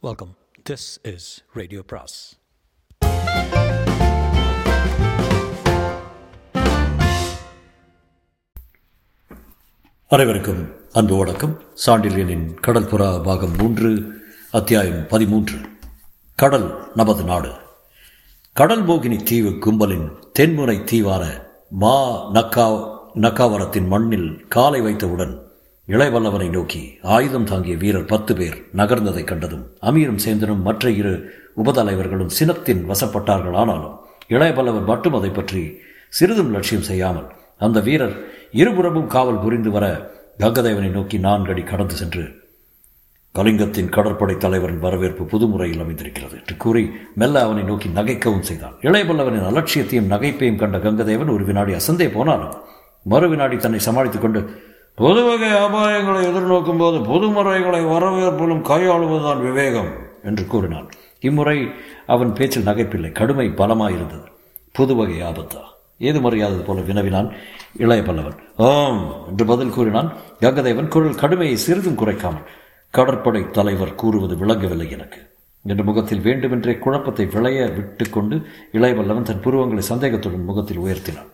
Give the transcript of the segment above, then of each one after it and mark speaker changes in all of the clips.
Speaker 1: Welcome this is radio பிராஸ்
Speaker 2: அனைவருக்கும் அன்பு வணக்கம். சாண்டில்யனின் கடல்புறா பாகம் மூன்று அத்தியாயம் பதிமூன்று. கடல் நமது நாடு. கடல் மோகினி தீவு கும்பலின் தென்முனை தீவான மா நக்கா நக்காவரத்தின் மண்ணில் காலை வைத்தவுடன் இளைவல்லவனை நோக்கி ஆயுதம் தாங்கிய வீரர் பத்து பேர் நகர்ந்ததை கண்டதும் அமீரும் சேந்தனும் மற்ற இரு உபதலைவர்களும் சினத்தின் வசப்பட்டார்கள் ஆனாலும் இளையவல்லவன் மட்டும் அதை பற்றி சிறிதும் லட்சியம் செய்யாமல் அந்த வீரர் இருபுறமும் காவல் புரிந்து வர கங்கதேவனை நோக்கி நான்கடி கடந்து சென்று கலிங்கத்தின் கடற்படை தலைவரின் வரவேற்பு புதுமுறையில் அமைந்திருக்கிறது என்று கூறி மெல்ல அவனை நோக்கி நகைக்கவும் செய்தான். இளையபல்லவனின் அலட்சியத்தையும் நகைப்பையும் கண்ட கங்கதேவன் ஒரு வினாடி அசந்தே போனாலும் மறு வினாடி தன்னை சமாளித்துக் கொண்டு பொது வகை அபாயங்களை எதிர்நோக்கும் போது பொதுமுறைகளை வரவேற்பும் கையாளுவதுதான் விவேகம் என்று கூறினான். இம்முறை அவன் பேச்சில் நகைப்பில்லை. கடுமை பலமாயிருந்தது. புது வகை ஆபத்தா? ஏது மறியாதது போல வினவினான் இளைய பல்லவன். ஆம் என்று பதில் கூறினான். கங்கதேவன் குரல் கடுமையை சிறிதும் குறைக்காமல் கடற்படை தலைவர் கூறுவது விளங்கவில்லை எனக்கு என்ற முகத்தில் வேண்டுமென்றே குழப்பத்தை விளைய விட்டு கொண்டு இளையவல்லவன் தன் புருவங்களை சந்தேகத்துடன் முகத்தில் உயர்த்தினான்.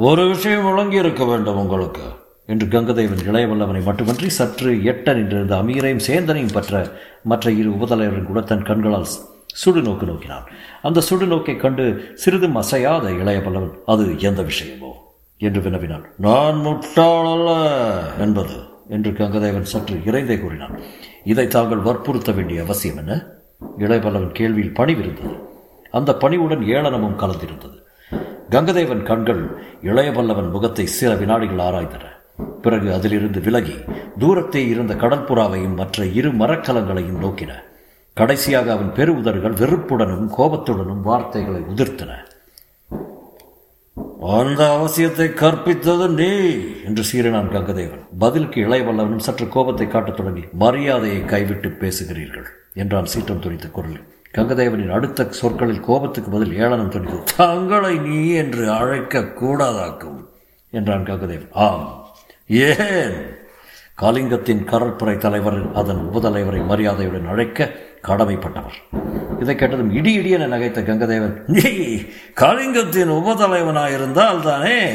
Speaker 2: ஒரு விஷயம் விளங்கி இருக்க வேண்டும் உங்களுக்கு. என்று கங்கதேவன் இளையவல்லவனை மட்டுமன்றி சற்று எட்ட நின்றிருந்த அமீரையும் சேந்தனையும் பற்ற மற்ற இரு உபதலைவரின் கூட தன் கண்களால் சுடு நோக்கு நோக்கினான். அந்த சுடு நோக்கை கண்டு சிறிதும் அசையாத இளையவல்லவன் அது எந்த விஷயமோ? என்று வினவினான். நான் முட்டாளல்ல என்பது என்று கங்கதேவன் சற்று இறைந்தே கூறினான். இதை தாங்கள் வற்புறுத்த வேண்டிய அவசியம் என்ன? இளையவல்லவன் கேள்வியில் பணிவிருந்தது. அந்த பணிவுடன் ஏளனமும் கலந்திருந்தது. கங்கதேவன் கண்கள் இளையவல்லவன் முகத்தை சில வினாடிகள் ஆராய்ந்தன. பிறகு அதிலிருந்து விலகி தூரத்தே இருந்த கடற்புறாவையும் மற்ற இரு மரக்கலங்களையும் நோக்கின. கடைசியாக அவன் பெரு உதறுகள் வெறுப்புடனும் கோபத்துடனும் வார்த்தைகளை உதிர்த்தன. அந்த அவசியத்தை கற்பித்தது நீ என்று சீறினான் கங்கதேவன். பதிலுக்கு இளையவல்லவனும் சற்று கோபத்தை காட்டத் தொடங்கி மரியாதையை கைவிட்டு பேசுகிறீர்கள் என்றான் சீற்றம் துணித்த குரலில். கங்கதேவனின் அடுத்த சொற்களில் கோபத்துக்கு பதில் ஏளனம் துணித்தது தங்களை நீ என்று அழைக்க கூடாதாக்கும் என்றான் கங்கதேவன். ஆம். ஏன்? காலிங்கத்தின் கடற்படை தலைவர் அதன் உபதலைவரை மரியாதையுடன் அழைக்க கடமைப்பட்டவர். இதை கேட்டதும் இடி இடியென நகைத்த கங்கதேவன் நீ காலிங்கத்தின் உபதலைவனாயிருந்தால் தானே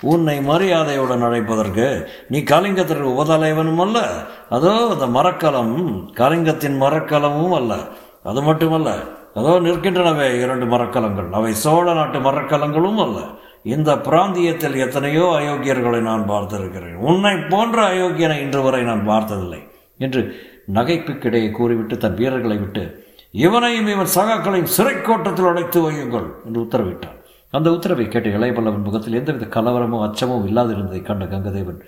Speaker 2: உன்னை மரியாதையுடன் அழைப்பதற்கு? நீ கலிங்கத்திற்கு உபதலைவனும் அல்ல. அதோ அந்த மரக்கலம் காலிங்கத்தின் மரக்கலமும் அல்ல. அது மட்டுமல்ல அதோ நிற்கின்றனவே இரண்டு மரக்கலங்கள். அவை சோழ நாட்டு மரக்கலங்களும் அல்ல. இந்த பிராந்தியத்தில் எத்தனையோ அயோக்கியர்களை நான் பார்த்திருக்கிறேன். உன்னை போன்ற அயோக்கியனை இன்று வரை நான் பார்த்ததில்லை என்று நகைப்புக்கிடையே கூறிவிட்டு தன் வீரர்களை விட்டு இவனையும் இவன் சகாக்களையும் சிறைக்கோட்டத்தில் அடைத்து வையுங்கள் என்று உத்தரவிட்டான். அந்த உத்தரவை கேட்ட இளையபல்லவன் முகத்தில் எந்தவித கலவரமோ அச்சமோ இல்லாதிருந்ததை கண்ட கங்கதேவன்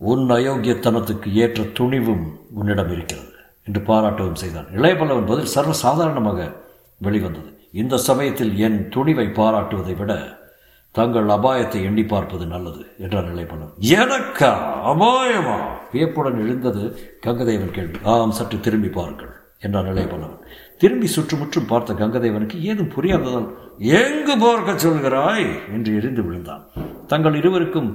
Speaker 2: உன் அயோக்கியத்தனத்துக்கு ஏற்ற துணிவும் உன்னிடம் இருக்கிறது. என்று பாராட்டவும் செய்தான். இளையபல்லவன் பதில் சர்வ சாதாரணமாக வெளிவந்தது. இந்த சமயத்தில் என் துணிவை பாராட்டுவதை விட தங்கள் அபாயத்தை எண்ணி பார்ப்பது நல்லது என்றார் இளையபல்லவன் எனக்கா அபாயமா? வியப்புடன் எழுந்தது கங்கதேவன் கேள்வி. ஆம் சற்று திரும்பி பாருங்கள் என்றான் இளையபல்லவன் திரும்பி சுற்றுமுற்றும் பார்த்த கங்கதேவனுக்கு ஏதும் புரியாததால் எங்கு பார்க்க சொல்கிறாய்? என்று எரிந்து விழுந்தான். தங்கள் இருவருக்கும்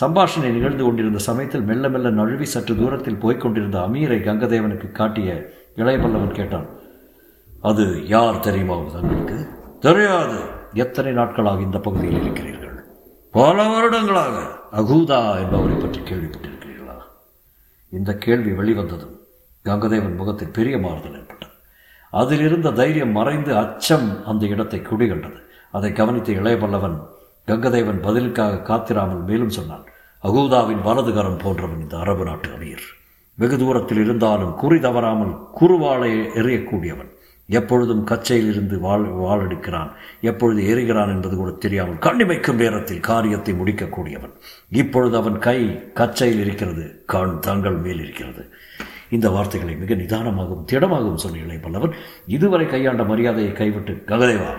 Speaker 2: சம்பாஷணை நிகழ்ந்து கொண்டிருந்த சமயத்தில் மெல்ல மெல்ல நழுவி சற்று தூரத்தில் போய்க் கொண்டிருந்த அமீரை கங்கதேவனுக்கு காட்டிய இளையபல்லவன் கேட்டான் அது யார் தெரியுமா தங்களுக்கு தெரியாது. எத்தனை நாட்களாக இந்த பகுதியில் இருக்கிறீர்கள்? பல வருடங்களாக. அகூதா என்பவரை பற்றி கேள்விப்பட்டிருக்கிறீர்களா? இந்த கேள்வி வெளிவந்ததும் கங்கதேவன் முகத்தில் பெரிய மாறுதல் ஏற்பட்டது. அதில் இருந்த தைரியம் மறைந்து அச்சம் அந்த இடத்தை குடிகண்டது. அதை கவனித்த இளையபல்லவன் கங்கதேவன் பதிலுக்காக காத்திராமல் மேலும் சொன்னான் அகூதாவின் வலதுகரம் போன்றவன் இந்த அரபு நாட்டு அமீர். வெகு தூரத்தில் இருந்தாலும் குறி தவறாமல் குறுவாளை எறியக்கூடியவன். எப்பொழுதும் கச்சையில் இருந்து வாழ் வாழெடுக்கிறான். எப்பொழுது எரிகிறான் என்பது கூட தெரியாமல் கண்ணிமைக்கும் நேரத்தில் காரியத்தை முடிக்கக்கூடியவன். இப்பொழுது அவன் கை கச்சையில் இருக்கிறது கண் தங்கள் மேல் இருக்கிறது. இந்த வார்த்தைகளை மிக நிதானமாகவும் திடமாகவும் சொன்ன இளைப்பல்லவன் இதுவரை கையாண்ட மரியாதையை கைவிட்டு ககதேவா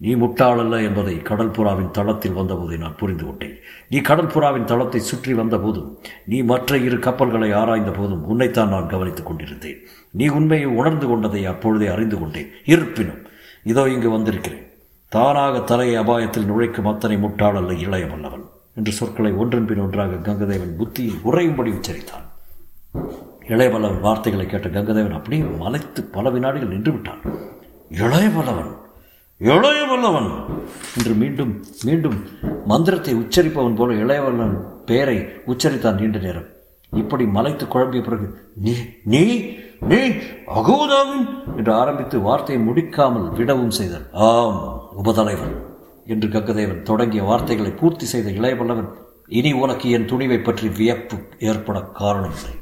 Speaker 2: நீ முட்டாளல்ல என்பதை கடற்புறாவின் தளத்தில் வந்தபோது நான் புரிந்து கொண்டேன் நீ கடற்புறாவின் தளத்தை சுற்றி வந்த போதும் நீ மற்ற இரு கப்பல்களை ஆராய்ந்த போதும் உன்னைத்தான் நான் கவனித்துக் கொண்டிருந்தேன். நீ உண்மையை உணர்ந்து கொண்டதை அப்பொழுதே அறிந்து கொண்டேன். இருப்பினும் இதோ இங்கு வந்திருக்கிறேன். தானாக தலையை அபாயத்தில் நுழைக்கும் அத்தனை முட்டாளல்ல இளையவல்லவன் என்று சொற்களை ஒன்றன் பின் ஒன்றாக கங்கதேவன் புத்தியில் உறையும்படி உச்சரித்தான். இளையவல்லவன் வார்த்தைகளை கேட்ட கங்கதேவன் அப்படியே மலைத்து பல வினாடிகள் நின்று விட்டான் இளையவல்லவன். இளையவல்லவன் என்று மீண்டும் மீண்டும் மந்திரத்தை உச்சரிப்பவன் போல இளையவல்லவன் பெயரை உச்சரித்தான் நீண்ட நேரம். இப்படி மலைத்து குழம்பிய பிறகு நீ நீ நீ அகோதாவின் என்று ஆரம்பித்து வார்த்தையை முடிக்காமல் விடவும் செய்தார் ஆம் உபதலைவன் என்று கக்கதேவன் தொடங்கிய வார்த்தைகளை பூர்த்தி செய்த இளையவல்லவன் இனி உனக்கு என் துணிவை பற்றி வியப்பு ஏற்பட காரணமில்லை.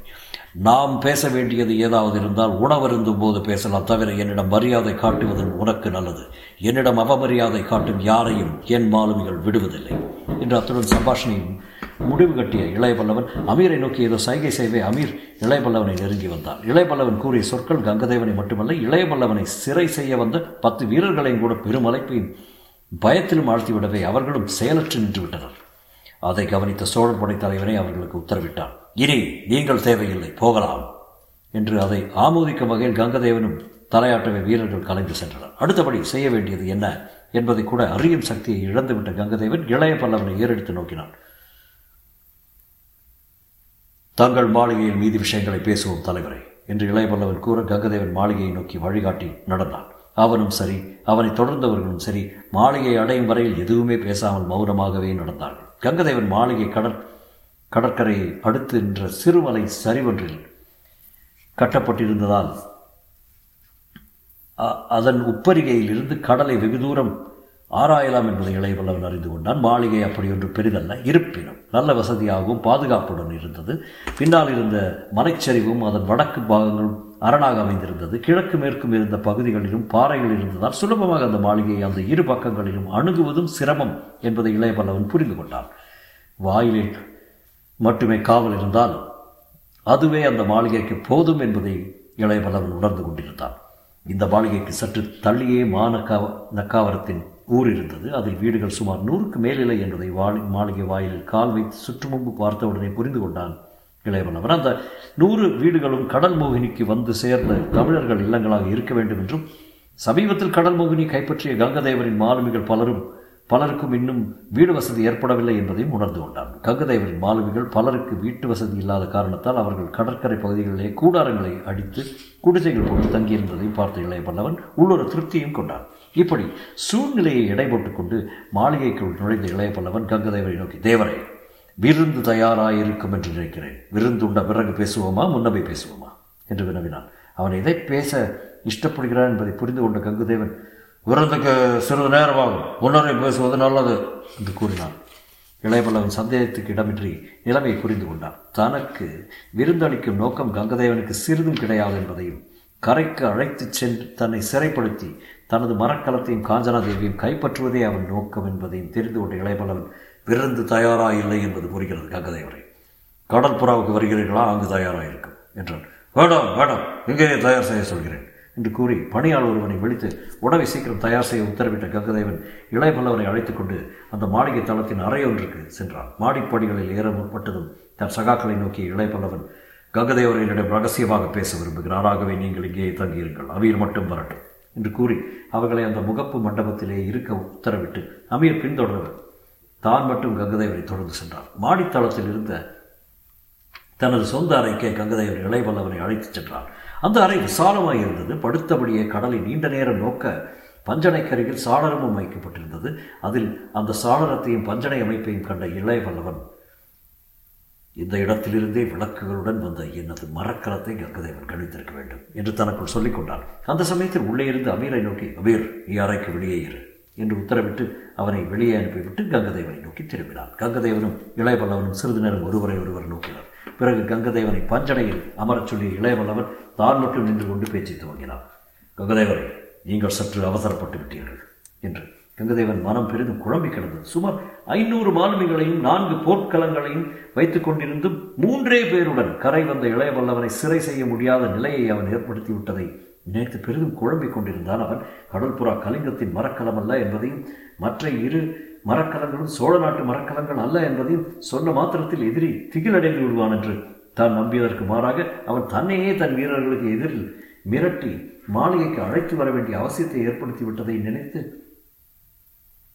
Speaker 2: நாம் பேச வேண்டியது ஏதாவது இருந்தால் உணவருந்தும் போது பேசலாம் தவிர என்னிடம் மரியாதை காட்டுவது உனக்கு நல்லது. என்னிடம் அவமரியாதை காட்டும் யாரையும் என் மாலுமிகள் விடுவதில்லை. என்று அத்துடன் சம்பாஷணையும் முடிவு கட்டிய இளையபல்லவன் அமீரை நோக்கி ஏதோ சைகை செய்வே அமீர் இளையபல்லவனை நெருங்கி வந்தான். இளையபல்லவன் கூறிய சொற்கள் கங்கதேவனை மட்டுமல்ல இளையபல்லவனை சிறை செய்ய வந்த பத்து வீரர்களையும் கூட பெருமலைப்பையும் பயத்திலும் ஆழ்த்திவிடவே அவர்களும் செயலற்று நின்று விட்டனர். அதை கவனித்த சோழர் படை தலைவனை அவர்களுக்கு உத்தரவிட்டான். இனி நீங்கள் தேவையில்லை போகலாம் என்று அதை ஆமோதிக்கும் வகையில் கங்கதேவனும் தலையாட்டவை வீரர்கள் கலைந்து சென்றனர். அடுத்தபடி செய்ய வேண்டியது என்ன என்பதை கூட அறியும் சக்தியை இழந்துவிட்ட கங்கதேவன் இளைய பல்லவனை ஏறெடுத்து நோக்கினான். தங்கள் மாளிகையில் மீதி விஷயங்களை பேசுவோம் தலைவரை என்று இளைய பல்லவன் கூற கங்கதேவன் மாளிகையை நோக்கி வழிகாட்டி நடந்தான். அவனும் சரி அவனை தொடர்ந்தவர்களும் சரி மாளிகை அடையும் வரையில் எதுவுமே பேசாமல் மௌனமாகவே நடந்தார்கள். கங்கதேவன் மாளிகை கடற் கடற்கரையை அடுத்து நின்ற சிறுமலை சரிவொன்றில் கட்டப்பட்டிருந்ததால் அதன் உப்பரிகையில் இருந்து கடலை வெகு தூரம் ஆராயலாம் என்பதை இளையவல்லவன் அறிந்து கொண்டான். மாளிகை அப்படி ஒன்று பெரிதல்ல இருப்பினும் நல்ல வசதியாகவும் பாதுகாப்புடன் இருந்தது. பின்னால் இருந்த மலைச்சரிவும் அதன் வடக்கு பாகங்களும் அரணாக அமைந்திருந்தது. கிழக்கு மேற்கும் இருந்த பகுதிகளிலும் பாறைகள் இருந்ததால் சுலபமாக அந்த மாளிகையை அந்த இரு பக்கங்களிலும் அணுகுவதும் சிரமம் என்பதை இளையவல்லவன் புரிந்து கொண்டான். வாயிலில் மட்டுமே காவல் இருந்தால் அதுவே அந்த மாளிகைக்கு போதும் என்பதை இளையபலவன் உணர்ந்து கொண்டிருந்தான். இந்த மாளிகைக்கு சற்று தள்ளியே மாநக்கா நக்காவரத்தின் ஊர் இருந்தது. அதில் வீடுகள் சுமார் நூறுக்கு மேலில்லை என்பதை வாழி மாளிகை வாயிலில் கால் வைத்து சுற்றுமுன்பு பார்த்தவுடனே புரிந்து கொண்டான் இளையவனவன் அந்த நூறு வீடுகளும் கடல் மோகினிக்கு வந்து சேர்ந்த தமிழர்கள் இல்லங்களாக இருக்க வேண்டும் என்றும் சமீபத்தில் கடல் மோகினி கைப்பற்றிய கங்கதேவரின் மாலுமிகள் பலரும் பலருக்கும் இன்னும் வீடு வசதி ஏற்படவில்லை என்பதையும் உணர்ந்து கொண்டான் கங்கதேவரின் மாலுமிகள் பலருக்கு வீட்டு வசதி இல்லாத காரணத்தால் அவர்கள் கடற்கரை பகுதிகளிலே கூடாரங்களை அடித்து குடிசைகள் போட்டு தங்கியிருந்ததையும் பார்த்த இளைய பல்லவன் உள்ளொரு திருப்தியும் கொண்டான். இப்படி சூழ்நிலையை எடைபோட்டுக் கொண்டு மாளிகைக்குள் நுழைந்த இளைய பல்லவன் கங்கதேவரை நோக்கி தேவரே விருந்து தயாராயிருக்கும் என்று நினைக்கிறேன். விருந்துண்ட பிறகு பேசுவோமா முன்னபை பேசுவோமா? என்று வினவினான். அவன் எதை பேச இஷ்டப்படுகிறான் என்பதை புரிந்து கொண்ட கங்குதேவன் விருந்துக்கு சிறிது நேரமாகும். உன்னரை பேசுவது நல்லது என்று கூறினான். இளையபல்லவன் சந்தேகத்துக்கு இடமின்றி நிலைமையை புரிந்து கொண்டான். தனக்கு விருந்தளிக்கும் நோக்கம் கங்கதேவனுக்கு சிறிதும் கிடையாது என்பதையும் கரைக்கு அழைத்துச் சென்று தன்னை சிறைப்படுத்தி தனது மரக்கலத்தையும் காஞ்சனாதேவியும் கைப்பற்றுவதே அவன் நோக்கம் என்பதையும் தெரிந்து கொண்ட இளையபல்லவன் விருந்து தயாரா இல்லை என்பது புரிகிறது கங்கதேவரை. கடற்புறாவுக்கு வருகிறீர்களா? அங்கு தயாராக இருக்கும் என்றான். வேண்டாம் வேண்டாம் இங்கேயே தயார் செய்ய சொல்கிறேன். என்று கூறி பணியாளர் ஒருவனை விழித்து உணவை சீக்கிரம் தயார் செய்ய உத்தரவிட்ட கங்கதேவன் இளையபல்லவரை அழைத்து கொண்டு அந்த மாளிகை தளத்தின் அறையொன்றுக்கு சென்றான். மாடிப்படிகளில் ஏற முற்பட்டதும் தன் சகாக்களை நோக்கி இளையபல்லவன் கங்கதேவரிடம் ரகசியமாக பேச விரும்புகிறார். ஆகவே நீங்கள் இங்கே தங்கியிருங்கள். அமீர் மட்டும் வரட்டும் என்று கூறி அவர்களை அந்த முகப்பு மண்டபத்திலே இருக்க உத்தரவிட்டு அமீர் பின்தொடர்வர். தான் மட்டும் கங்கதேவரை தொடர்ந்து சென்றார் மாடித்தளத்தில் இருந்த தனது சொந்த அறைக்கே கங்கதை ஒரு இளைவல்லவனை அழைத்துச் சென்றார். அந்த அறை விசாலமாக இருந்தது. படுத்தபடியே கடலை நீண்ட நேரம் நோக்க பஞ்சனைக்கருகில் சாளரமும் வைக்கப்பட்டிருந்தது. அதில் அந்த சாளரத்தையும் பஞ்சனை அமைப்பையும் கண்ட இளையவல்லவன் இந்த இடத்திலிருந்தே விளக்குகளுடன் வந்த எனது மரக்கலத்தை கங்கதேவன் கணித்திருக்க வேண்டும் என்று தனக்குள் சொல்லிக் கொண்டான். அந்த சமயத்தில் உள்ளே இருந்து அமீரை நோக்கி அமீர் நீ அறைக்கு வெளியே இரு என்று உத்தரவிட்டு அவனை வெளியே அனுப்பிவிட்டு கங்கதேவனை நோக்கி திரும்பினான். கங்கதேவனும் இளையவல்லவனும் சிறிது நேரம் ஒருவரை ஒருவர் நோக்கினார். பிறகு கங்கதேவனை பஞ்சடையில் அமரச் சொல்லி இளையவல்லவன் தான் மட்டும் நின்று கொண்டு பேச்சை துவங்கினான். கங்கதேவரை நீங்கள் சற்று அவசரப்பட்டு விட்டீர்கள் என்று கங்கதேவன் மனம் பெரிதும் குழம்பி கிடந்தது. சுமார் ஐநூறு மாலுமிகளையும் நான்கு போர்க்களங்களையும் வைத்துக் கொண்டிருந்தும் மூன்றே பேருடன் கரை வந்த இளையவல்லவனை சிறை செய்ய முடியாத நிலையை அவன் ஏற்படுத்தி விட்டதை நினைத்து பெரிதும் குழம்பிக் கொண்டிருந்தான் அவன். கடல்புறா கலிங்கத்தின் மரக்கலம் அல்ல என்பதையும் மற்ற இரு மரக்கலங்களும் சோழ நாட்டு மரக்கலங்கள் அல்ல என்பதையும் சொன்ன மாத்திரத்தில் எதிரி திகிலடைந்து விடுவான் என்று தான் நம்பியதற்கு மாறாக அவன் தன்னையே தன் வீரர்களுக்கு எதிரில் மிரட்டி மாளிகைக்கு அழைத்து வர வேண்டிய அவசியத்தை ஏற்படுத்தி விட்டதை நினைத்து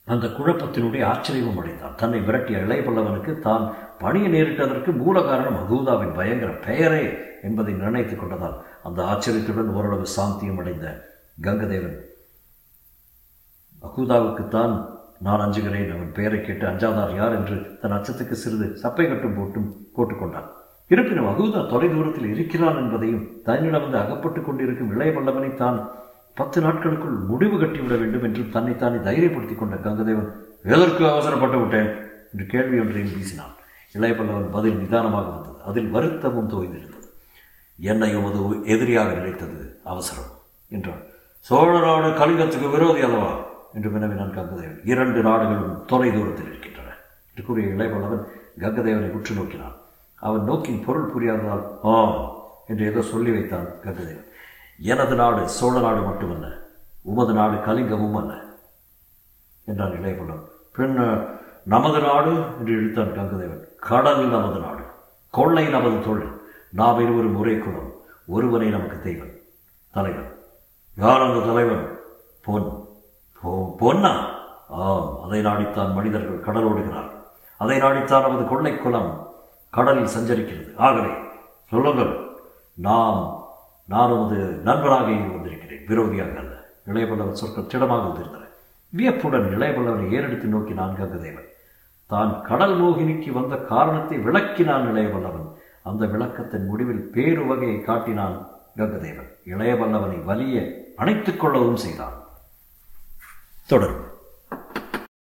Speaker 2: அந்த குழப்பத்தினுடைய ஆச்சரியமும் அடைந்தான். தன்னை விரட்டிய இளைய பல்லவனுக்கு தான் பணியை நேரிட்டதற்கு மூல காரணம் அகூதாவின் பயங்கர பெயரே என்பதை நிர்ணயித்துக் கொண்டதால் அந்த ஆச்சரியத்துடன் ஓரளவு சாந்தியும் அடைந்த கங்கதேவன் அகூதாவுக்குத்தான் நான் அஞ்சுகிறேன். அவன் பெயரை கேட்டு அஞ்சாதார் யார் என்று தன் அச்சத்துக்கு சிறிது சப்பை கட்டும் போட்டும் போட்டுக்கொண்டான் இருப்பினும் அகூதா தொலைதூரத்தில் இருக்கிறான் என்பதையும் தன்னிடம் வந்து அகப்பட்டுக் கொண்டிருக்கும் இளைய வல்லவனை தான் பத்து நாட்களுக்குள் முடிவு கட்டிவிட வேண்டும் என்று தன்னைத்தானே தைரியப்படுத்திக் கொண்ட கங்கதேவன் எதற்கு அவசரப்பட்டு விட்டேன்? என்று கேள்வி ஒன்றையும் வீசினான். இளைய பல்லவன் பதில் நிதானமாக வந்தது. அதில் வருத்தமும் தோய்ந்திருந்தது. என்னையும் அது எதிரியாக நினைத்தது அவசரம் என்றான். சோழ கலிங்கத்துக்கு விரோதி அல்லவா? என்று வினவினான் கங்கதேவன் இரண்டு நாடுகளும் தொலை தூரத்தில் இருக்கின்றன. என்று கூறிய இளையவல்லவன் கங்கதேவனை உற்று நோக்கினான். அவன் நோக்கின் பொருள் புரியாததால் ஆ என்று ஏதோ சொல்லி வைத்தான் கங்கதேவன் எனது நாடு சோழ நாடு மட்டுமல்ல உமது நாடு கலிங்கமும் அல்ல என்றான் இளையவல்லவன். பின் நமது நாடு என்று இழுத்தான் கங்கதேவன் கடல் நமது நாடு கொள்ளை நமது தொழில் நாம் இருவரும் ஒரே குலம் ஒருவனை நமக்கு தெய்வன் தலைவன். யார் அந்த தலைவன்? பொன். பொன்னா? ஆம் அதை நாடித்தான் மனிதர்கள் கடலோடுகிறார் அதை நாடித்தான் நமது கொள்ளை குலம் கடலில் சஞ்சரிக்கிறது. ஆகவே சொல்லுங்கள் நாம் நான் உமது நண்பராக வந்திருக்கிறேன். விரோதியாக அல்ல. இளையபல்லவர் சொற்கள் திடமாக வந்திருந்தன வியப்புடன் இளையபல்லவனை ஏறெடுத்து நோக்கி நான் கங்கதேவன் தான் கடல் மோகினிக்கு வந்த காரணத்தை விளக்கினான் இளையவல்லவன். அந்த விளக்கத்தின் முடிவில் பேரு வகையை காட்டினான் கங்கதேவன் இளையவல்லவனை வலிய அணைத்துக் கொள்ளவும் செய்தான். തുടരും